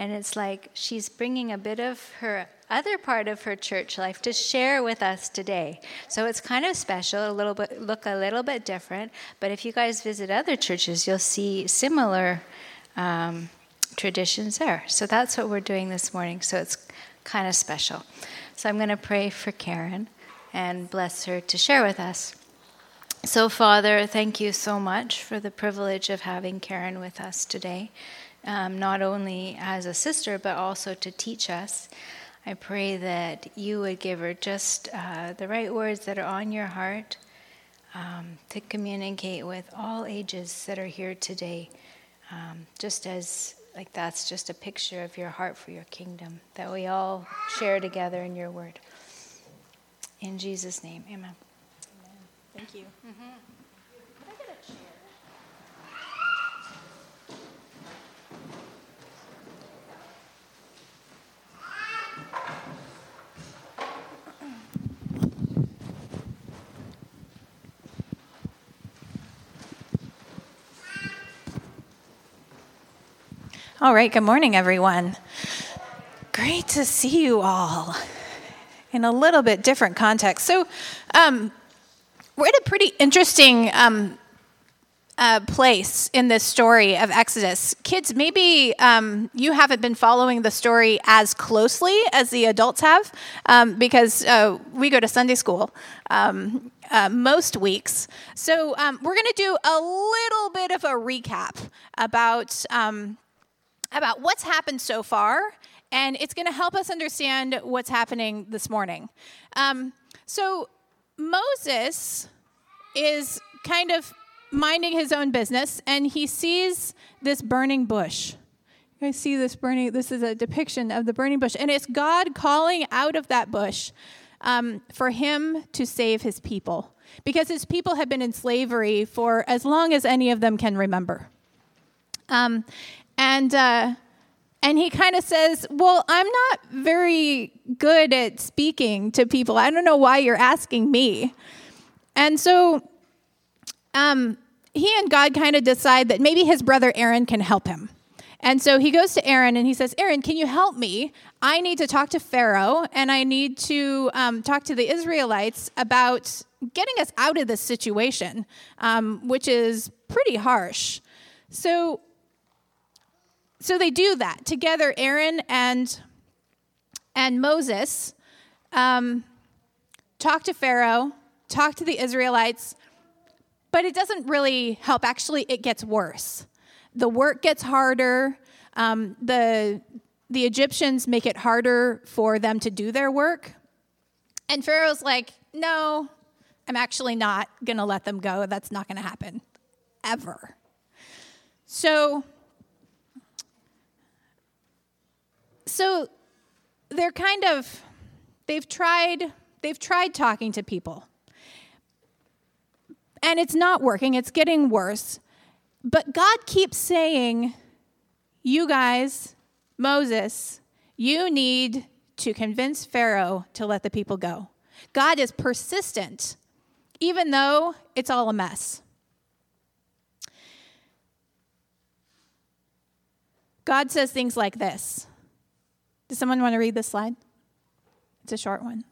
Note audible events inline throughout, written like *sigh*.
And it's like she's bringing a bit of her other part of her church life to share with us today. So it's kind of special, a little bit look a little bit different. But if you guys visit other churches, you'll see similar um, traditions there. So that's what we're doing this morning. So it's kind of special. So I'm going to pray for Karen and bless her to share with us. So, Father, thank you so much for the privilege of having Karen with us today, um, not only as a sister, but also to teach us. I pray that you would give her just uh, the right words that are on your heart um, to communicate with all ages that are here today, um, just as like that's just a picture of your heart for your kingdom that we all share together in your word. In Jesus' name, amen. Thank you. Mm-hmm. All right, good morning, everyone. Great to see you all in a little bit different context. So, um, we're at a pretty interesting um, uh, place in this story of Exodus. Kids, maybe um, you haven't been following the story as closely as the adults have um, because uh, we go to Sunday school. Um, uh, most weeks. So, um, we're going to do a little bit of a recap about, about what's happened so far, and it's going to help us understand what's happening this morning. Um, so, Moses is kind of minding his own business and he sees this burning bush. You guys see this burning, this is a depiction of the burning bush. And it's God calling out of that bush um, for him to save his people because his people have been in slavery for as long as any of them can remember. Um, and uh, and he kind of says, Well, I'm not very good at speaking to people. I don't know why you're asking me. And so um, he and God kind of decide that maybe his brother Aaron can help him. And so he goes to Aaron and he says, Aaron, can you help me? I need to talk to Pharaoh and I need to um, talk to the Israelites about getting us out of this situation, um, which is pretty harsh. So so they do that together. Aaron and and Moses um, talk to Pharaoh, talk to the Israelites, but it doesn't really help. Actually, it gets worse. The work gets harder. Um, the the Egyptians make it harder for them to do their work, and Pharaoh's like, "No, I'm actually not going to let them go. That's not going to happen, ever." So so they're kind of they've tried they've tried talking to people. And it's not working it's getting worse. But god keeps saying you guys moses you need to convince pharaoh to let the people go. God is persistent even though it's all a mess. God says things like this does someone want to read this slide? It's a short one.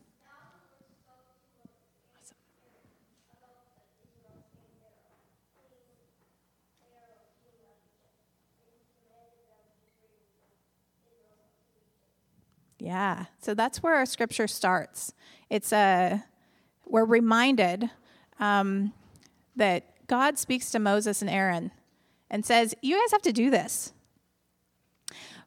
Yeah, so that's where our scripture starts. It's a we're reminded um, that God speaks to Moses and Aaron and says, "You guys have to do this."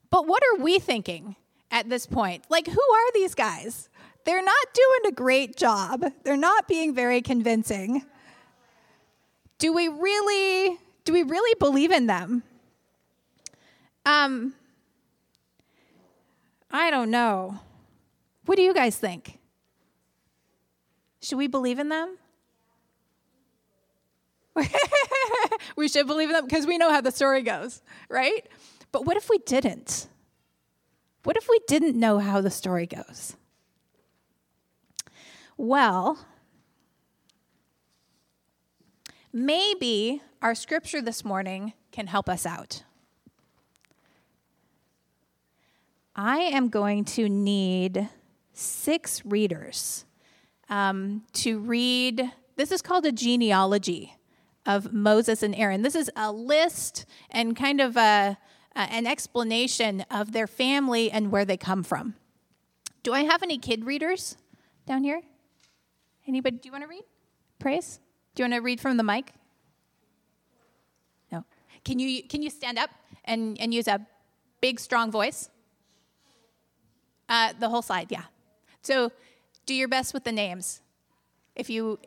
But what are we thinking? At this point. Like, who are these guys? They're not doing a great job, they're not being very convincing. Do we really do we really believe in them? Um I don't know. What do you guys think? Should we believe in them? *laughs* we should believe in them because we know how the story goes, right? But what if we didn't? What if we didn't know how the story goes? Well, maybe our scripture this morning can help us out. I am going to need six readers um, to read. This is called a genealogy of Moses and Aaron. This is a list and kind of a, an explanation of their family and where they come from. Do I have any kid readers down here? Anybody? Do you want to read? Praise? Do you want to read from the mic? No. Can you can you stand up and, and use a big strong voice? Uh, the whole slide, yeah. So do your best with the names. If you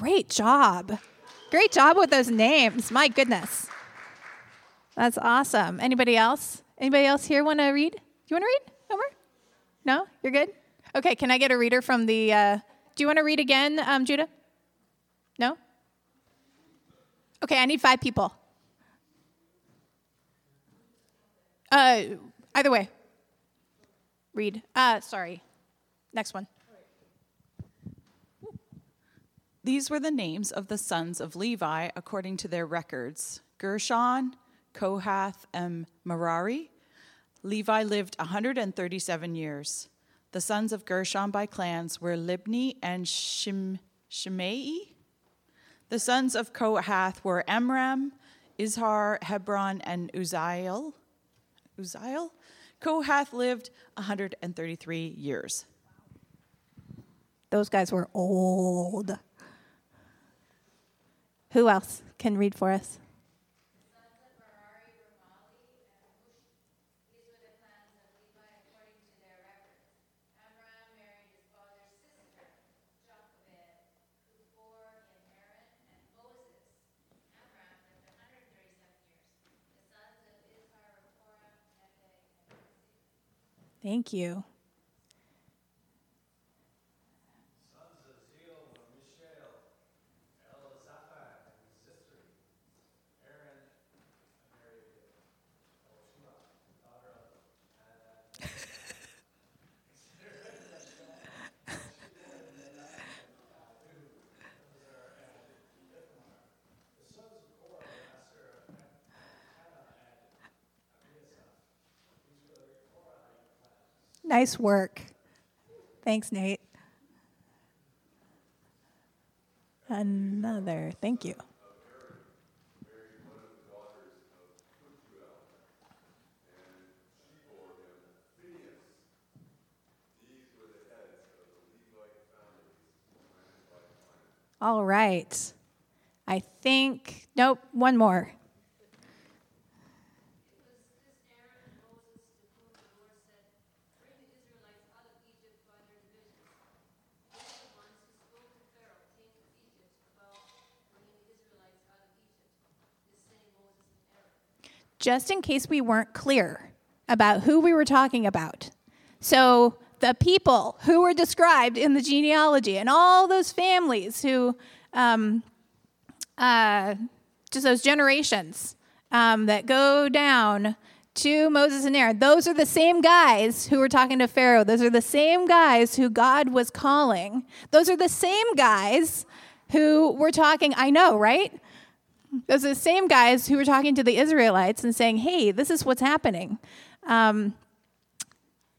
Great job. Great job with those names. My goodness. That's awesome. Anybody else? Anybody else here want to read? Do you want to read? Homer? No? You're good? Okay, can I get a reader from the. Uh, do you want to read again, um, Judah? No? Okay, I need five people. Uh, either way. Read. Uh, sorry. Next one. These were the names of the sons of Levi according to their records Gershon, Kohath, and Merari. Levi lived 137 years. The sons of Gershon by clans were Libni and Shim- Shimei. The sons of Kohath were Amram, Izhar, Hebron, and Uzziel. Uzziel? Kohath lived 133 years. Those guys were old. Who else can read for us? Thank you. Nice work. Thanks, Nate. Another. Thank you. All right. I think, nope, one more. Just in case we weren't clear about who we were talking about. So, the people who were described in the genealogy and all those families who, um, uh, just those generations um, that go down to Moses and Aaron, those are the same guys who were talking to Pharaoh. Those are the same guys who God was calling. Those are the same guys who were talking, I know, right? Those are the same guys who were talking to the Israelites and saying, hey, this is what's happening. Um,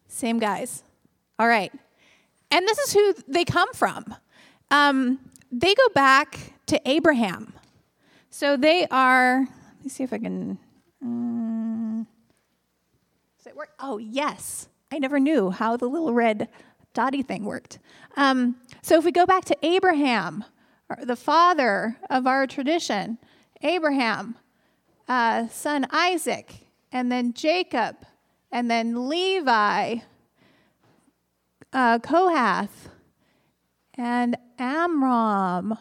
same guys. All right. And this is who they come from. Um, they go back to Abraham. So they are, let me see if I can. Um, it work? Oh, yes. I never knew how the little red dotty thing worked. Um, so if we go back to Abraham, the father of our tradition, Abraham, uh, son Isaac, and then Jacob, and then Levi, uh, Kohath, and Amram.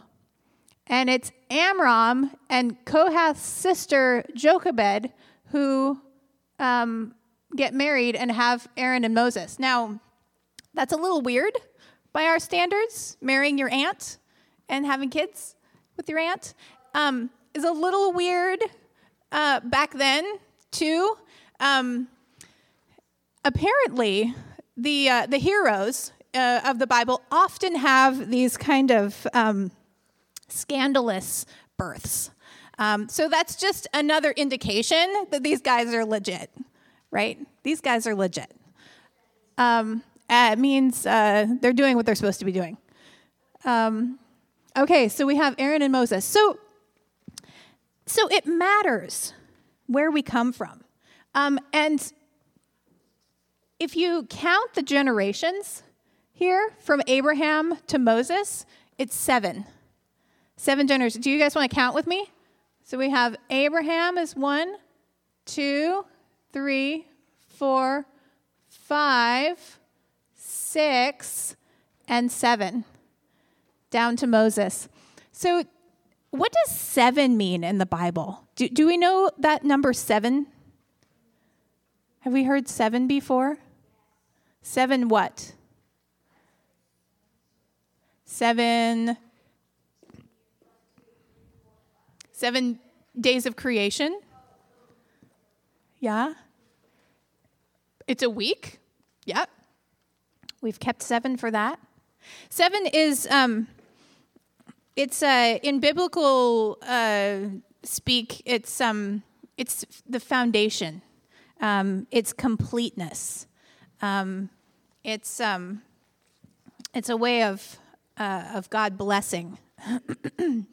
And it's Amram and Kohath's sister Jochebed who um, get married and have Aaron and Moses. Now, That's a little weird by our standards. Marrying your aunt and having kids with your aunt um, is a little weird uh, back then, too. Um, apparently, the, uh, the heroes uh, of the Bible often have these kind of um, scandalous births. Um, so that's just another indication that these guys are legit, right? These guys are legit. Um, it means uh, they're doing what they're supposed to be doing. Um, okay, so we have Aaron and Moses. So, so it matters where we come from. Um, and if you count the generations here from Abraham to Moses, it's seven. Seven generations. Do you guys want to count with me? So we have Abraham is one, two, three, four, five, six, and seven, down to Moses. So, what does seven mean in the Bible? Do, do we know that number seven? Have we heard seven before? Seven what? Seven. Seven days of creation? Yeah. It's a week? Yep. We've kept seven for that. Seven is um, it's uh, in biblical uh, speak. It's um, it's the foundation. Um, it's completeness. Um, it's um, it's a way of uh, of God blessing. *clears throat*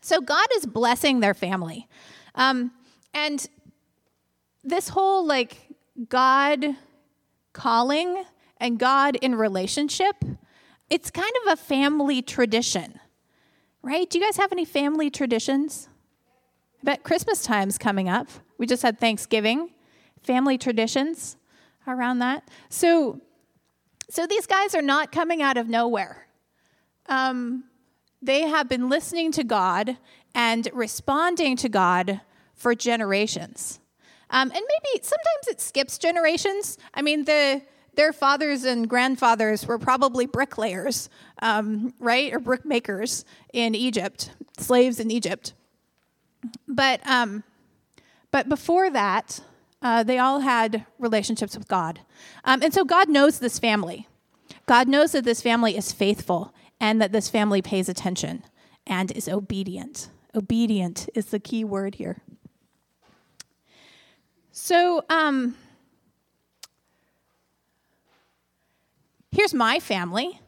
so God is blessing their family, um, and this whole like God calling and God in relationship, it's kind of a family tradition, right? Do you guys have any family traditions? I bet Christmas time's coming up. We just had Thanksgiving, family traditions around that. So, so these guys are not coming out of nowhere. Um, they have been listening to God and responding to God for generations. Um, and maybe sometimes it skips generations. I mean, the their fathers and grandfathers were probably bricklayers, um, right, or brickmakers in Egypt, slaves in Egypt. But um, but before that, uh, they all had relationships with God, um, and so God knows this family. God knows that this family is faithful and that this family pays attention and is obedient. Obedient is the key word here. So, um, here's my family.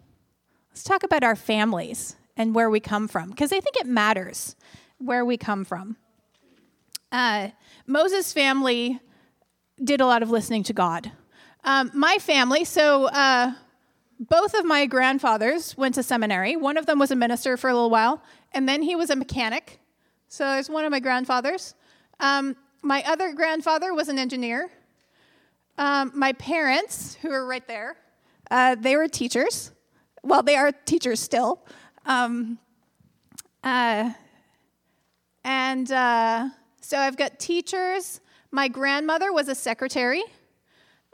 Let's talk about our families and where we come from, because I think it matters where we come from. Uh, Moses' family did a lot of listening to God. Um, my family, so uh, both of my grandfathers went to seminary. One of them was a minister for a little while, and then he was a mechanic. So there's one of my grandfathers. Um, my other grandfather was an engineer. Um, my parents, who are right there, uh, they were teachers. Well, they are teachers still. Um, uh, and uh, so I've got teachers. My grandmother was a secretary.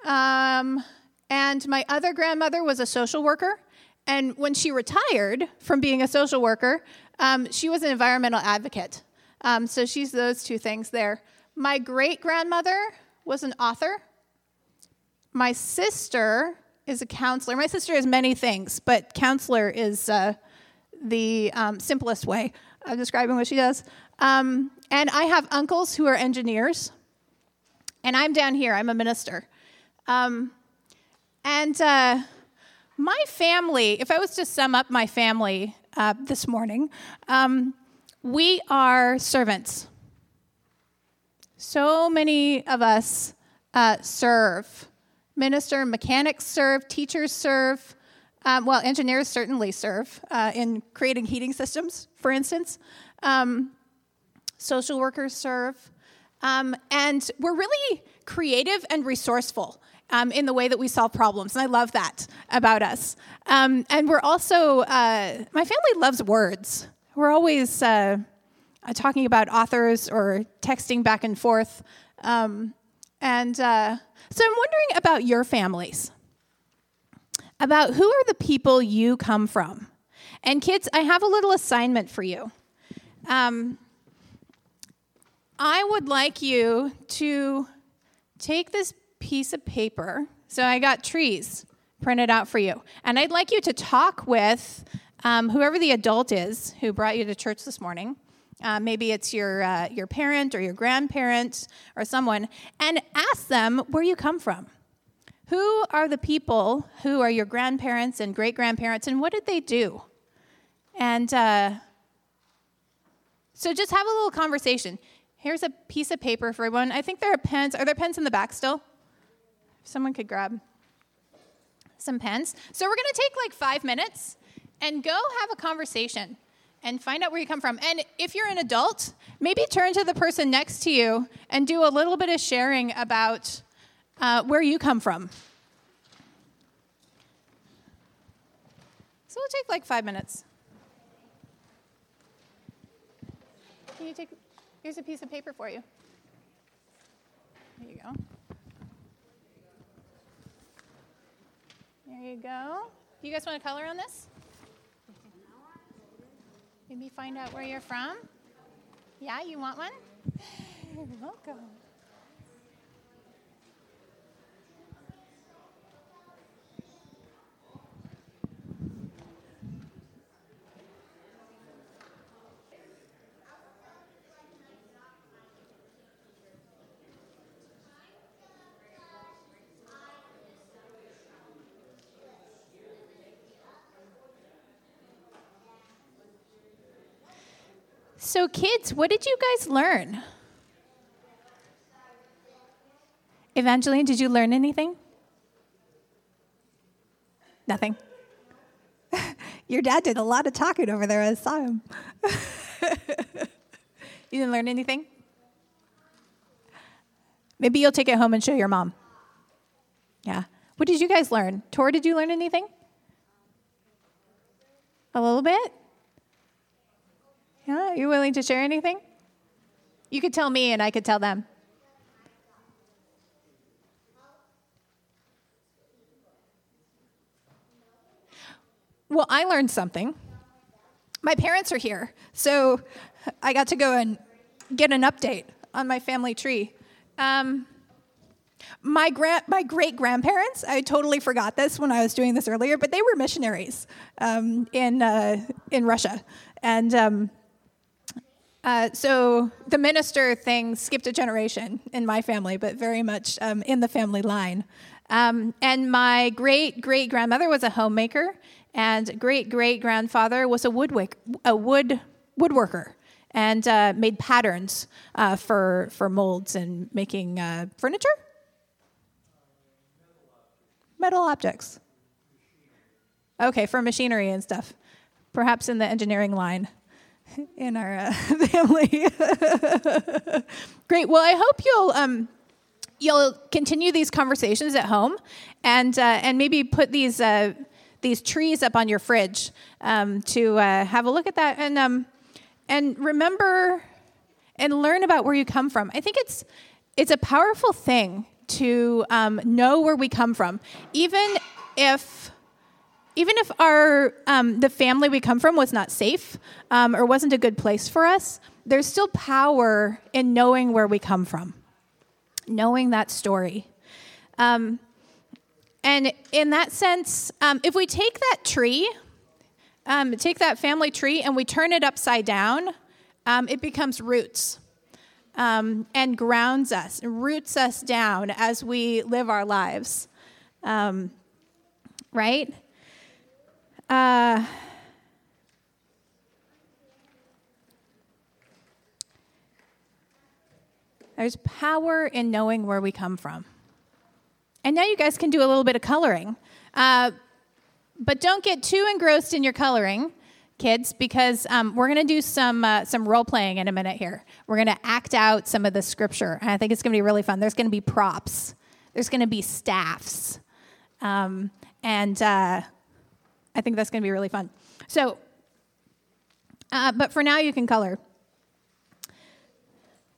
Um, and my other grandmother was a social worker. And when she retired from being a social worker, um, she was an environmental advocate. Um, so she's those two things there. My great grandmother was an author. My sister is a counselor. My sister is many things, but counselor is uh, the um, simplest way of describing what she does. Um, and I have uncles who are engineers, and I'm down here. I'm a minister. Um, and uh, my family, if I was to sum up my family uh, this morning, um, we are servants. So many of us uh, serve. Minister, mechanics serve, teachers serve. Um, well, engineers certainly serve uh, in creating heating systems, for instance. Um, social workers serve. Um, and we're really creative and resourceful um, in the way that we solve problems. And I love that about us. Um, and we're also, uh, my family loves words. We're always, uh, talking about authors or texting back and forth. Um, and uh, so I'm wondering about your families. about who are the people you come from. And kids, I have a little assignment for you. Um, I would like you to take this piece of paper. So I got trees printed out for you. And I'd like you to talk with um, whoever the adult is who brought you to church this morning. Uh, maybe it's your, uh, your parent or your grandparent or someone, and ask them where you come from. Who are the people who are your grandparents and great grandparents, and what did they do? And uh, so just have a little conversation. Here's a piece of paper for everyone. I think there are pens. Are there pens in the back still? Someone could grab some pens. So we're going to take like five minutes and go have a conversation and find out where you come from. And if you're an adult, maybe turn to the person next to you and do a little bit of sharing about uh, where you come from. So we'll take like five minutes. Can you take, here's a piece of paper for you. There you go. There you go. Do you guys want to color on this? Maybe find out where you're from. Yeah, you want one? *laughs* You're welcome. So, kids, what did you guys learn? Evangeline, did you learn anything? Nothing. *laughs* Your dad did a lot of talking over there. I saw him. *laughs* you didn't learn anything? Maybe you'll take it home and show your mom. Yeah. What did you guys learn? Tor, did you learn anything? A little bit? Yeah, you willing to share anything? You could tell me and I could tell them. Well, I learned something. My parents are here, so I got to go and get an update on my family tree. Um, my, gra- my great grandparents, I totally forgot this when I was doing this earlier, but they were missionaries um, in, uh, in Russia. And um, uh, so the minister thing skipped a generation in my family, but very much um, in the family line. Um, and my great great grandmother was a homemaker, and great great grandfather was a woodwick, a wood woodworker, and uh, made patterns uh, for for molds and making uh, furniture, metal objects. Okay, for machinery and stuff, perhaps in the engineering line *laughs* in our uh, *laughs* family. Great. Well, I hope you'll um, you'll continue these conversations at home, and uh, and maybe put these uh, these trees up on your fridge um, to uh, have a look at that, and um, and remember and learn about where you come from. I think it's it's a powerful thing to um, know where we come from, even if even if our um, the family we come from was not safe um, or wasn't a good place for us, there's still power in knowing where we come from, knowing that story. Um, and in that sense, um, if we take that tree, um, take that family tree, and we turn it upside down, um, it becomes roots. and grounds us, roots us down as we live our lives. right? Uh, there's power in knowing where we come from. And now you guys can do a little bit of coloring. Uh, but don't get too engrossed in your coloring, kids, because um, we're going to do some, uh, some role playing in a minute here. We're going to act out some of the scripture. And I think it's going to be really fun. There's going to be props, there's going to be staffs. Um, and uh, I think that's going to be really fun. So, uh, but for now, you can color.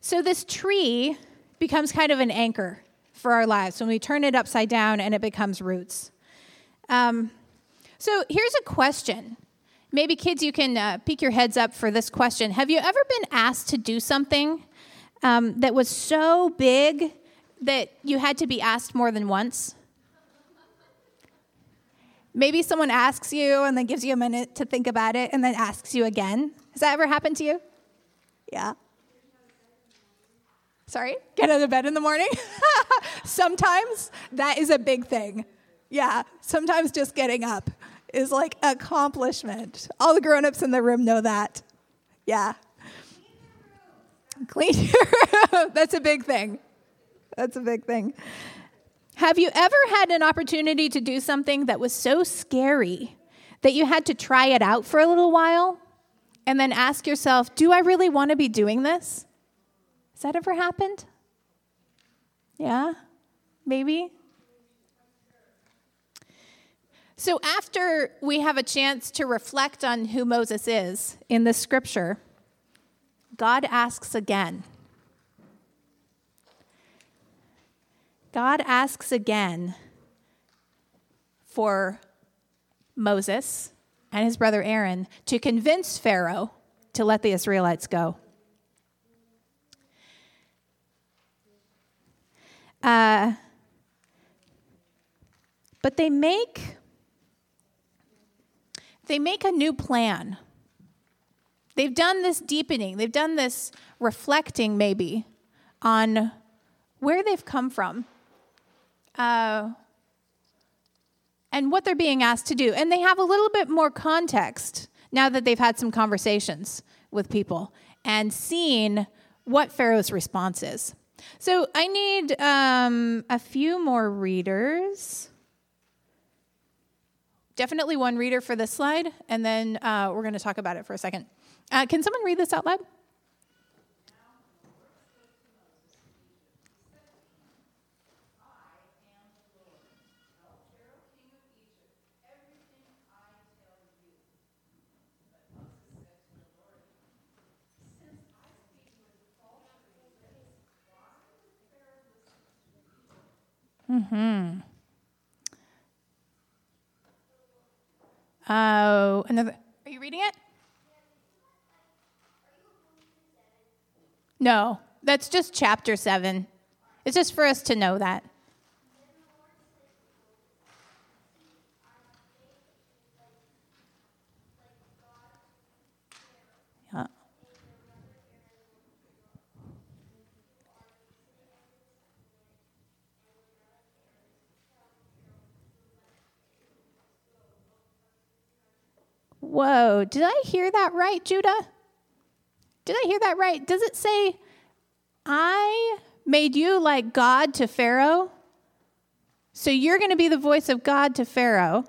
So, this tree becomes kind of an anchor for our lives when we turn it upside down and it becomes roots. Um, so here's a question. Maybe kids, you can uh, peek your heads up for this question. Have you ever been asked to do something um, that was so big that you had to be asked more than once? Maybe someone asks you and then gives you a minute to think about it and then asks you again. Has that ever happened to you? Yeah. Sorry? Get out of bed in the morning? *laughs* sometimes that is a big thing. Yeah, sometimes just getting up is like accomplishment. All the grown-ups in the room know that. Yeah. Clean your *laughs* room. That's a big thing. That's a big thing. Have you ever had an opportunity to do something that was so scary that you had to try it out for a little while and then ask yourself, do I really want to be doing this? Has that ever happened? Yeah? Maybe? So, after we have a chance to reflect on who Moses is in the scripture, God asks again. God asks again for Moses and his brother Aaron to convince Pharaoh to let the Israelites go. Uh, but they make they make a new plan. They've done this deepening, they've done this reflecting maybe on where they've come from uh, and what they're being asked to do. And they have a little bit more context now that they've had some conversations with people and seen what Pharaoh's response is. So I need um, a few more readers. Definitely one reader for this slide, and then uh, we're going to talk about it for a second. Uh, can someone read this out loud? Hmm. Oh, another. Are you reading it? No, that's just chapter seven. It's just for us to know that. Whoa, did I hear that right, Judah? Did I hear that right? Does it say, I made you like God to Pharaoh? So you're going to be the voice of God to Pharaoh,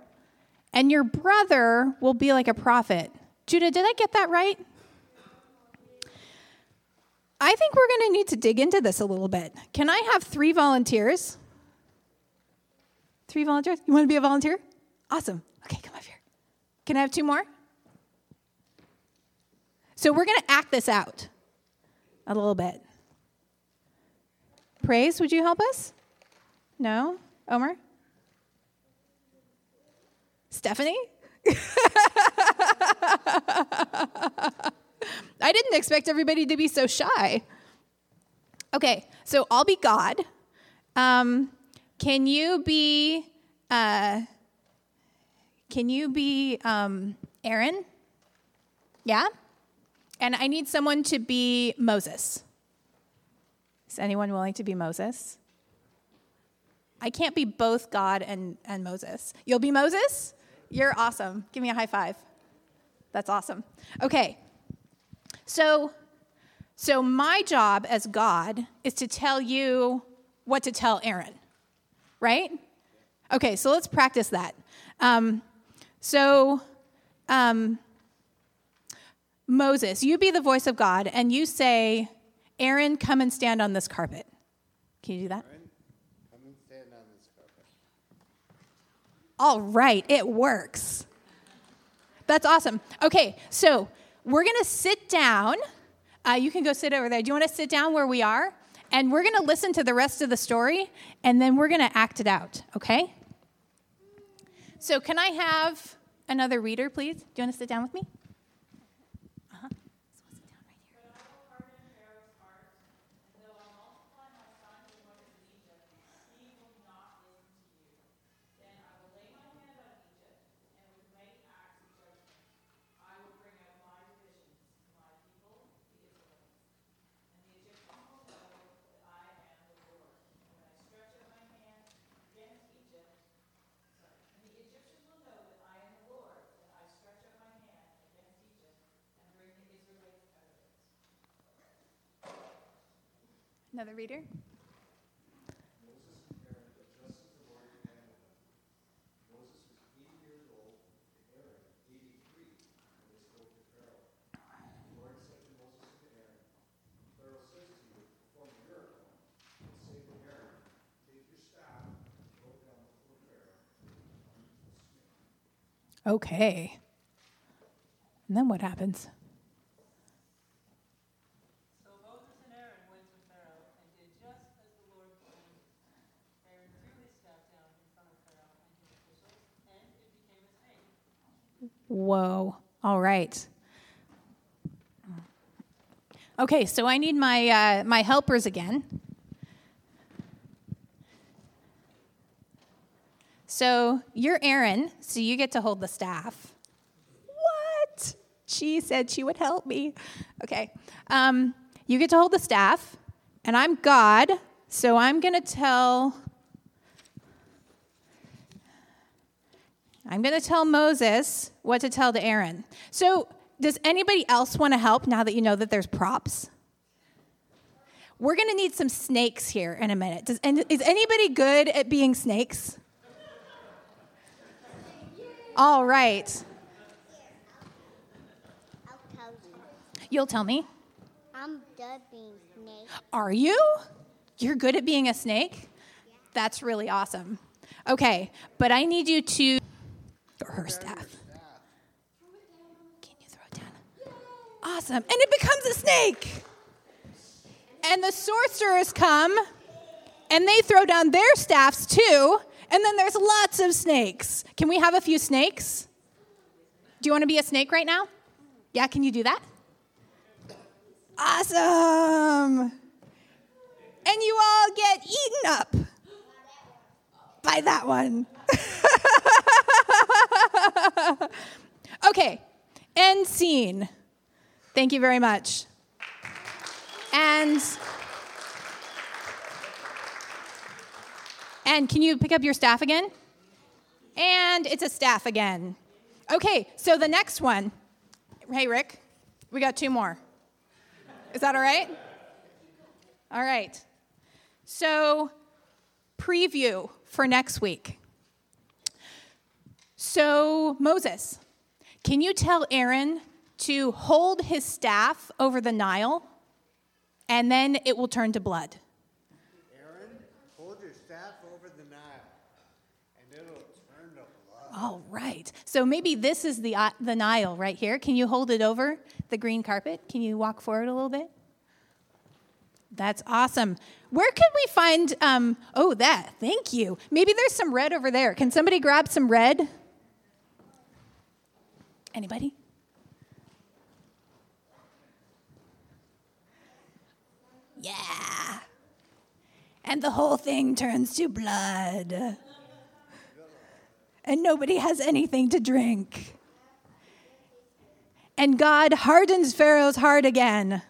and your brother will be like a prophet. Judah, did I get that right? I think we're going to need to dig into this a little bit. Can I have three volunteers? Three volunteers? You want to be a volunteer? Awesome. Okay, come up here. Can I have two more? So we're going to act this out a little bit. Praise, would you help us? No? Omer? Stephanie? *laughs* I didn't expect everybody to be so shy. Okay, so I'll be God. Um, can you be uh, can you be um, Aaron? Yeah? And I need someone to be Moses. Is anyone willing to be Moses? I can't be both God and, and Moses. You'll be Moses? You're awesome. Give me a high five. That's awesome. Okay. So so my job as God is to tell you what to tell Aaron. Right? Okay, so let's practice that. Um, so, um, Moses, you be the voice of God, and you say, Aaron, come and stand on this carpet. Can you do that? Aaron, come and stand on this carpet. All right, it works. That's awesome. Okay, so we're going to sit down. Uh, you can go sit over there. Do you want to sit down where we are? And we're going to listen to the rest of the story, and then we're going to act it out, okay? So, can I have another reader, please? Do you want to sit down with me? Another reader? Okay. And then what happens? So Moses and Aaron went to Pharaoh and did just as the Lord commanded. Aaron threw his staff down in front of Pharaoh and his officials, and it became a snake. Whoa. All right. Okay, so I need my uh, my helpers again. So you're Aaron, so you get to hold the staff. What? She said she would help me. Okay. Um, you get to hold the staff, and I'm God, so I'm going to tell. I'm going to tell Moses what to tell to Aaron. So, does anybody else want to help now that you know that there's props? We're going to need some snakes here in a minute. Does, and is anybody good at being snakes? All right. I'll tell you. You'll tell me. I'm good being snake. Are you? You're good at being a snake? That's really awesome. Okay, but I need you to. Her staff. Can you throw it down? Awesome. And it becomes a snake. And the sorcerers come and they throw down their staffs too. And then there's lots of snakes. Can we have a few snakes? Do you want to be a snake right now? Yeah, can you do that? Awesome. And you all get eaten up by that one. *laughs* okay, end scene. Thank you very much. And and can you pick up your staff again? And it's a staff again. Okay, so the next one. Hey Rick, we got two more. Is that all right? All right. So, preview for next week. So, Moses, can you tell Aaron to hold his staff over the Nile and then it will turn to blood? Aaron, hold your staff over the Nile, and it'll turn to blood. All right. So maybe this is the, uh, the Nile right here. Can you hold it over the green carpet? Can you walk forward a little bit? That's awesome. Where could we find, um, oh, that, thank you. Maybe there's some red over there. Can somebody grab some red? Anybody? Yeah. And the whole thing turns to blood and nobody has anything to drink. And God hardens Pharaoh's heart again.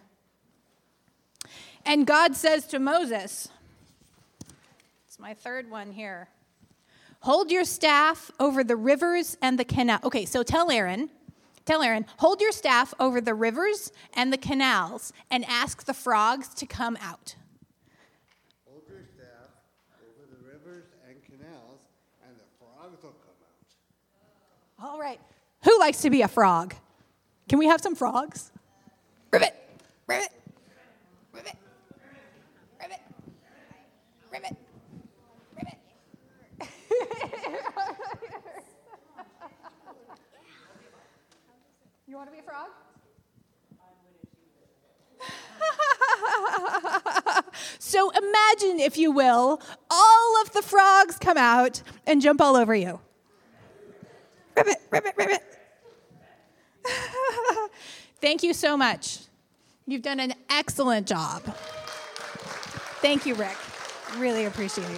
And God says to Moses, it's my third one here. Hold your staff over the rivers and the canal. Okay, so tell Aaron, tell Aaron, hold your staff over the rivers and the canals and ask the frogs to come out. Hold your staff over the rivers and canals, and the frogs will come out. All right. Who likes to be a frog? Can we have some frogs? Ribbit, ribbit, ribbit, if you will, all of the frogs come out and jump all over you. Ribbit, ribbit, ribbit. *laughs* Thank you so much. You've done an excellent job. Thank you, Rick. Really appreciate you.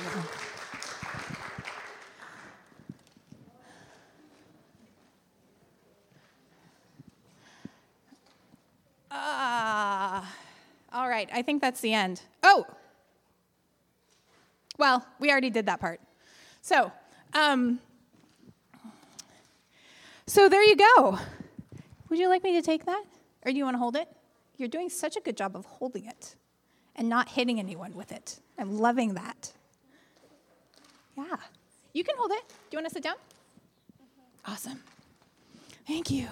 Ah, uh, all right. I think that's the end. Oh well, we already did that part. So, um, so there you go. Would you like me to take that, or do you want to hold it? You're doing such a good job of holding it and not hitting anyone with it. I'm loving that. Yeah, you can hold it. Do you want to sit down? Awesome. Thank you.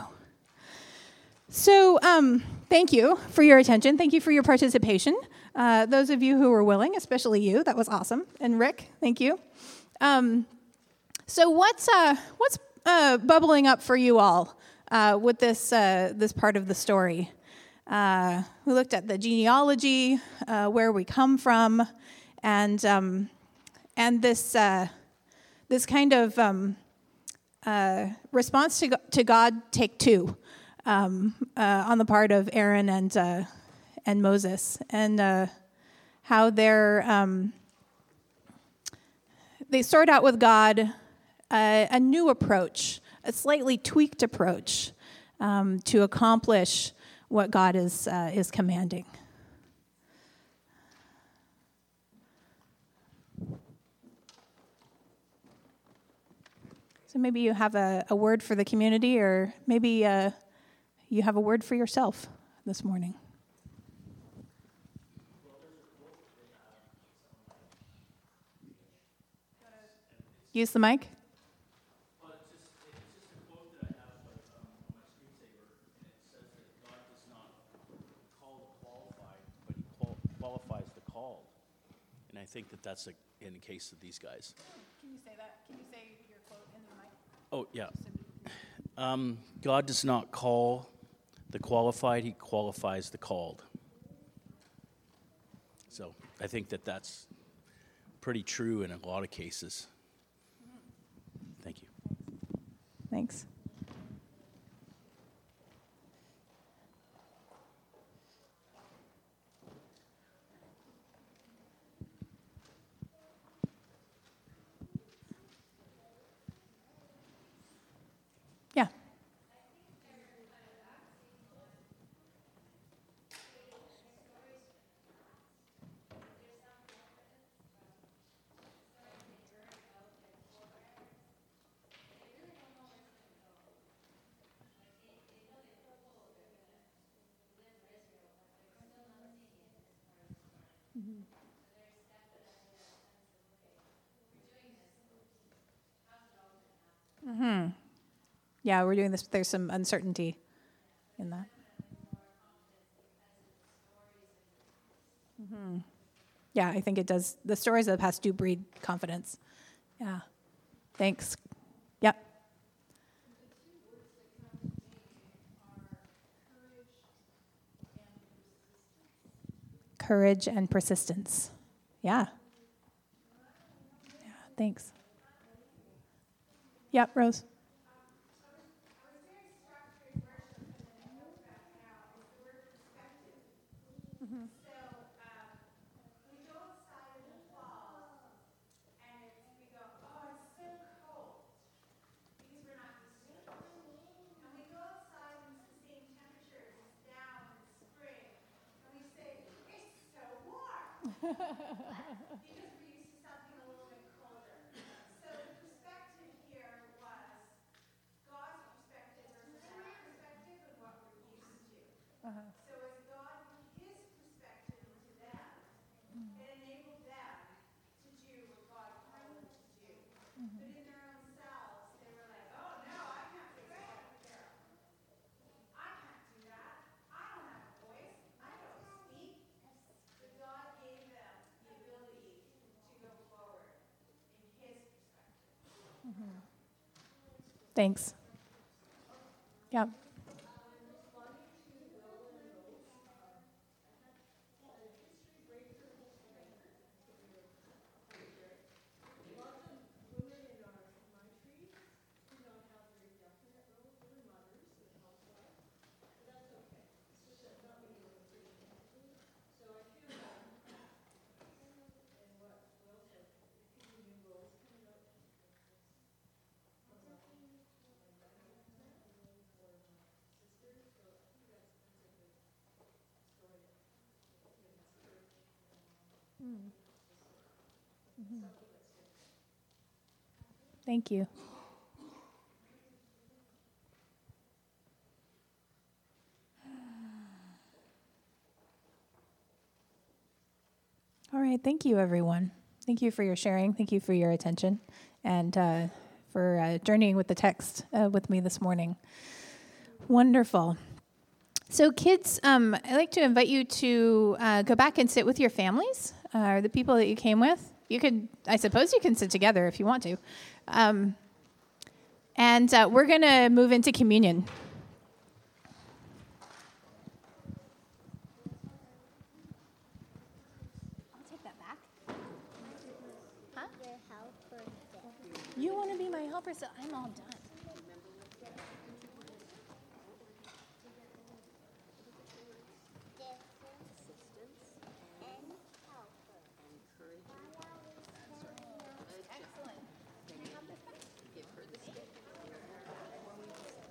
So, um, thank you for your attention. Thank you for your participation. Uh, those of you who were willing, especially you, that was awesome. And Rick, thank you. Um, so, what's uh, what's uh, bubbling up for you all uh, with this uh, this part of the story? Uh, we looked at the genealogy, where we come from, and um, and this this kind of um, response to, to God. Take two um, on the part of Aaron and and Moses, and uh, how they're um, they start out with God a new approach, a slightly tweaked approach um, to accomplish what God is uh, is commanding. So maybe you have a, a word for the community, or maybe uh, you have a word for yourself this morning. Use the mic. God does not call the qualified, but He qualifies the called. And I think that that's a, in the case of these guys. Can you say that? Can you say your quote in the mic? Oh, yeah. Um, God does not call the qualified, he qualifies the called. So I think that that's pretty true in a lot of cases. Thank you. Thanks. Yeah. Mm-hmm. Yeah, we're doing this. There's some uncertainty in that. Mm-hmm. Yeah, I think it does. The stories of the past do breed confidence. Yeah. Thanks. Yep. Courage and persistence. Yeah. Yeah, thanks. Yep, Rose. Thanks. Yeah. Thank you. All right, thank you, everyone. Thank you for your sharing. Thank you for your attention and uh, for uh, journeying with the text uh, with me this morning. Wonderful. So, kids, um, I'd like to invite you to uh, go back and sit with your families or the people that you came with. You could, I suppose, you can sit together if you want to. Um, and uh, we're going to move into communion. I'll take that back. Your helper. You want to be my helper, so I'm all done.